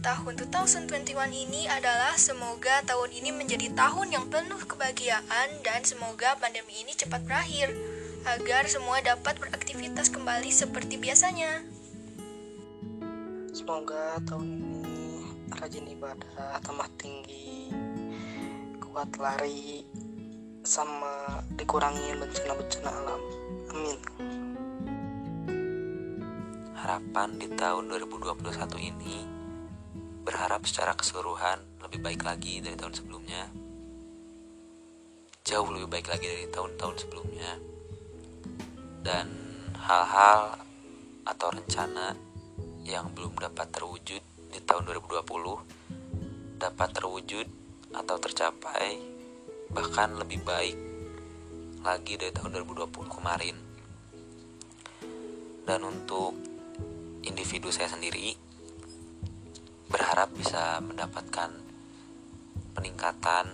tahun 2021 ini adalah semoga tahun ini menjadi tahun yang penuh kebahagiaan dan semoga pandemi ini cepat berakhir agar semua dapat beraktivitas kembali seperti biasanya. Semoga tahun ini rajin ibadah, tambah tinggi, kuat lari, sama dikurangi bencana-bencana alam. Amin. Harapan di tahun 2021 ini berharap secara keseluruhan lebih baik lagi dari tahun sebelumnya. Jauh lebih baik lagi dari tahun-tahun sebelumnya. Dan hal-hal atau rencana yang belum dapat terwujud di tahun 2020 dapat terwujud atau tercapai bahkan lebih baik lagi dari tahun 2020 kemarin. Dan untuk individu saya sendiri berharap bisa mendapatkan peningkatan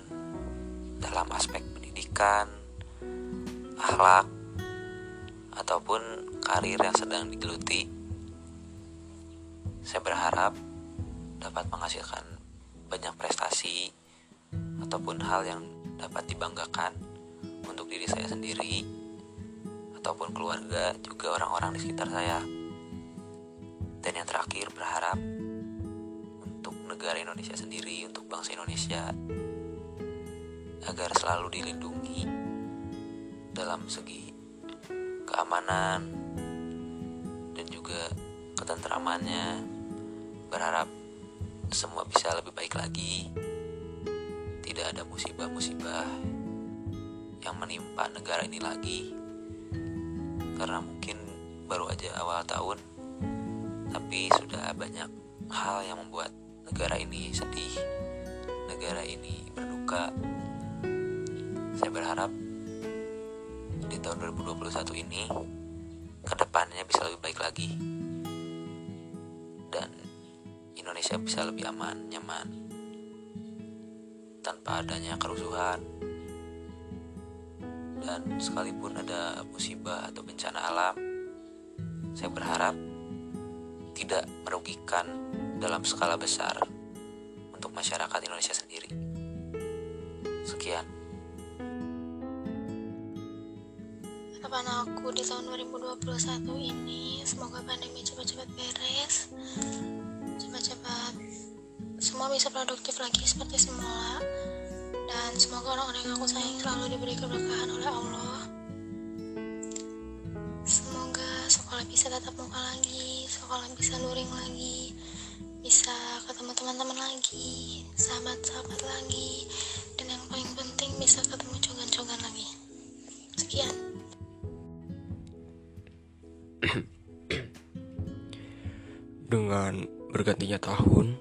dalam aspek pendidikan, akhlak, ataupun karir yang sedang digeluti. Saya berharap dapat menghasilkan banyak prestasi ataupun hal yang dapat dibanggakan untuk diri saya sendiri ataupun keluarga juga orang-orang di sekitar saya. Dan yang terakhir berharap negara Indonesia sendiri, untuk bangsa Indonesia agar selalu dilindungi dalam segi keamanan dan juga ketentramannya. Berharap semua bisa lebih baik lagi tidak ada musibah-musibah yang menimpa negara ini lagi karena mungkin baru aja awal tahun tapi sudah banyak hal yang membuat negara ini sedih. Negara ini berduka. Saya berharap di tahun 2021 ini ke depannya bisa lebih baik lagi. Dan Indonesia bisa lebih aman, nyaman tanpa adanya kerusuhan. Dan sekalipun ada musibah atau bencana alam saya berharap tidak merugikan dalam skala besar untuk masyarakat Indonesia sendiri. Sekian. Harapan aku di tahun 2021 ini semoga pandemi cepat-cepat beres. Cepat-cepat semua bisa produktif lagi seperti semula. Dan semoga orang-orang yang aku sayang selalu diberi keberkahan oleh Allah. Semoga sekolah bisa tatap muka lagi sekolah bisa luring lagi bisa ketemu teman-teman lagi sahabat-sahabat lagi dan yang paling penting bisa ketemu cogan-cogan lagi sekian dengan bergantinya tahun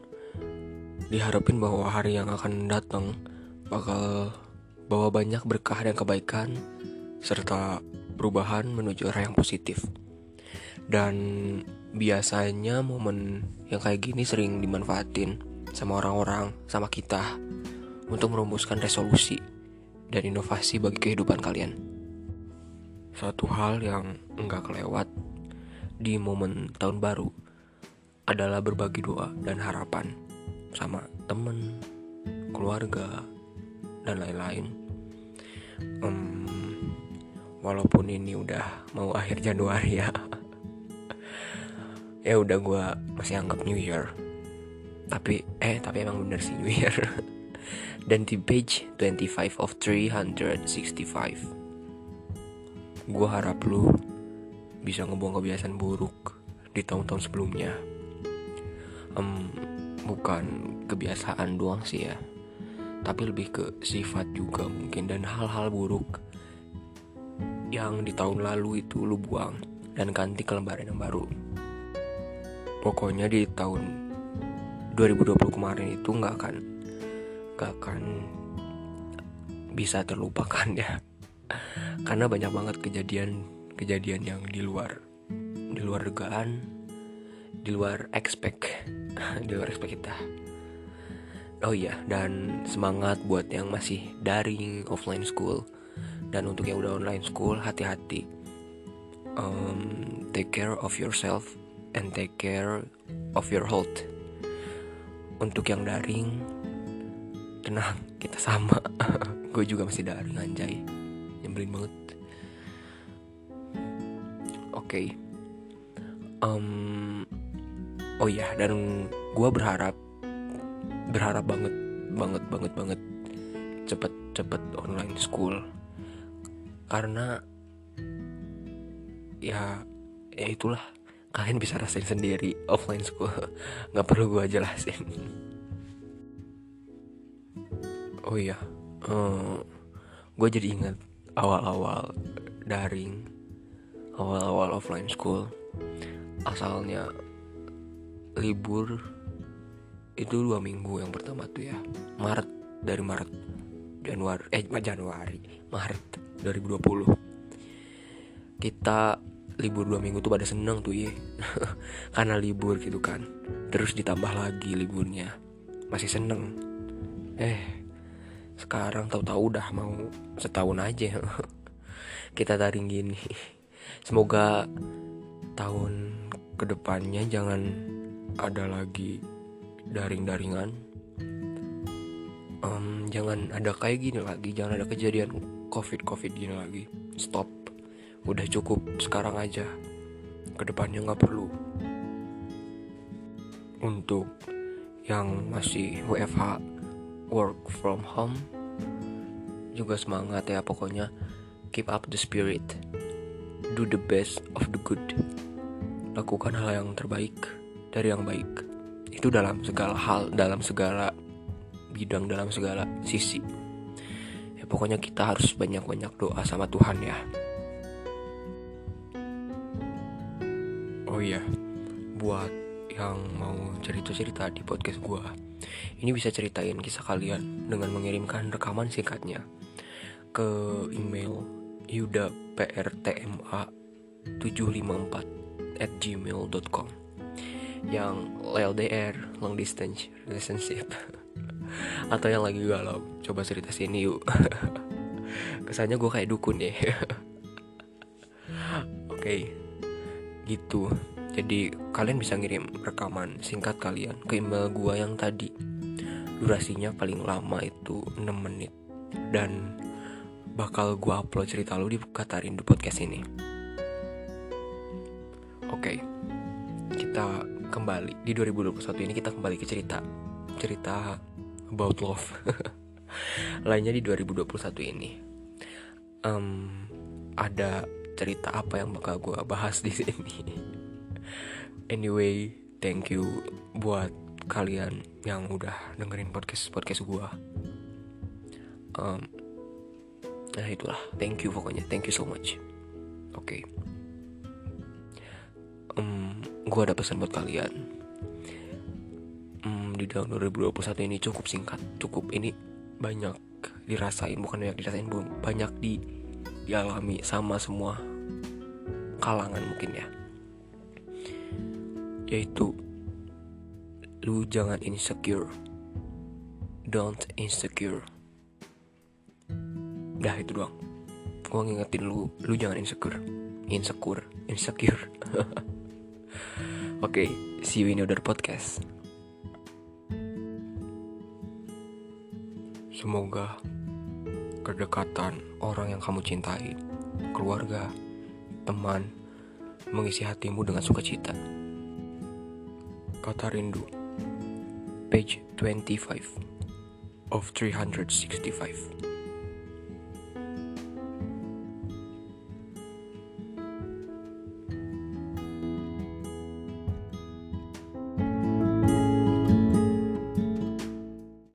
diharapin bahwa hari yang akan datang bakal bawa banyak berkah dan kebaikan serta perubahan menuju arah yang positif. Dan biasanya momen yang kayak gini sering dimanfaatin sama orang-orang, sama kita untuk merumuskan resolusi dan inovasi bagi kehidupan kalian. Satu hal yang enggak kelewat di momen tahun baru adalah berbagi doa dan harapan sama temen, keluarga, dan lain-lain. Um, walaupun ini udah mau akhir Januari ya, ya udah gue masih anggap New Year. Tapi eh tapi emang bener sih New Year. Dan di page 25 of 365 Gue harap lu bisa ngebuang kebiasaan buruk di tahun-tahun sebelumnya um, bukan kebiasaan doang sih ya tapi lebih ke sifat juga mungkin dan hal-hal buruk yang di tahun lalu itu lu buang dan ganti ke lembaran yang baru pokoknya di tahun 2020 kemarin itu nggak akan nggak akan bisa terlupakan ya. Karena banyak banget kejadian kejadian yang di luar di luar dugaan di luar expect di luar expect kita. Oh iya dan semangat buat yang masih daring offline school. Dan untuk yang udah online school hati-hati. Um, take care of yourself and take care of your health. Untuk yang daring tenang kita sama. Gue juga masih daring anjay. Nyebelin banget. Oke. Okay. um, oh ya dan gue berharap berharap banget banget banget banget cepet cepet online school. Karena ya ya itulah kalian bisa rasain sendiri offline school. Nggak perlu gue jelasin. Oh iya eh, gue jadi ingat awal-awal daring awal-awal offline school. Asalnya libur itu dua minggu yang pertama tuh ya. Maret dari Maret Januari eh Januari Maret 2020 kita libur dua minggu tuh pada seneng tuh ya karena libur gitu kan. Terus ditambah lagi liburnya. Masih seneng. Eh sekarang tahu-tahu udah mau setahun aja. Kita taring gini. Semoga tahun ke depannya jangan ada lagi daring-daringan. Um, jangan ada kayak gini lagi. Jangan ada kejadian covid covid gini lagi. Stop udah cukup sekarang aja. Ke depannya nggak perlu. Untuk yang masih WFH work from home juga semangat ya pokoknya. Keep up the spirit. Do the best of the good. Lakukan hal yang terbaik dari yang baik. Itu dalam segala hal dalam segala bidang dalam segala sisi. Ya pokoknya kita harus banyak-banyak doa sama Tuhan ya oh iya buat yang mau cerita-cerita di podcast gue ini bisa ceritain kisah kalian dengan mengirimkan rekaman singkatnya ke email yudaprtma 754 at gmail.com yang LDR long distance relationship. Atau yang lagi galau coba cerita sini yuk. Kesannya gue kayak dukun ya. Oke. okay gitu. Jadi kalian bisa ngirim rekaman singkat kalian ke email gua yang tadi. Durasinya paling lama itu 6 menit. Dan bakal gua upload cerita lu di Kata Rindu Podcast ini. Oke. Okay. kita kembali. Di 2021 ini kita kembali ke cerita. Cerita about love. Lainnya di 2021 ini. Um, ada cerita apa yang bakal gue bahas di sini. anyway, thank you buat kalian yang udah dengerin podcast podcast gue. Um, nah itulah, thank you pokoknya, thank you so much. Oke. Okay. Um, gue ada pesan buat kalian. Um, di tahun 2021 ini cukup singkat, cukup ini banyak dirasain bukan banyak dirasain banyak di dialami sama semua kalangan mungkin ya. Yaitu lu jangan insecure. Don't insecure. Dah itu doang. Gua ngingetin lu lu jangan insecure. Insecure insecure. Oke okay, see you in other podcast. Semoga kedekatan orang yang kamu cintai, keluarga, teman, mengisi hatimu dengan sukacita. Kata rindu, page 25 of 365.